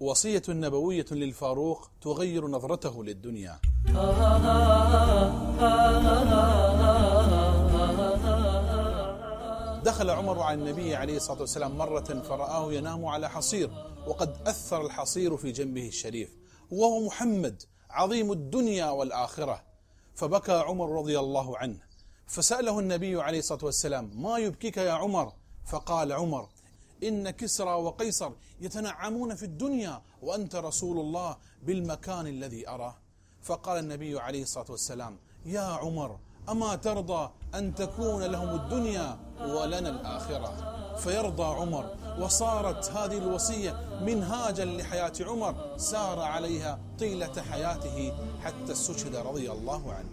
وصية نبوية للفاروق تغير نظرته للدنيا. دخل عمر على النبي عليه الصلاة والسلام مرة فرآه ينام على حصير وقد أثر الحصير في جنبه الشريف. وهو محمد عظيم الدنيا والآخرة. فبكى عمر رضي الله عنه. فسأله النبي عليه الصلاة والسلام ما يبكيك يا عمر؟ فقال عمر إن كسرى وقيصر يتنعمون في الدنيا وأنت رسول الله بالمكان الذي أراه. فقال النبي عليه الصلاة والسلام يا عمر أما ترضى أن تكون لهم الدنيا ولنا الآخرة؟ فيرضى عمر. وصارت هذه الوصية منهاجا لحياة عمر سار عليها طيلة حياته حتى استشهد رضي الله عنه.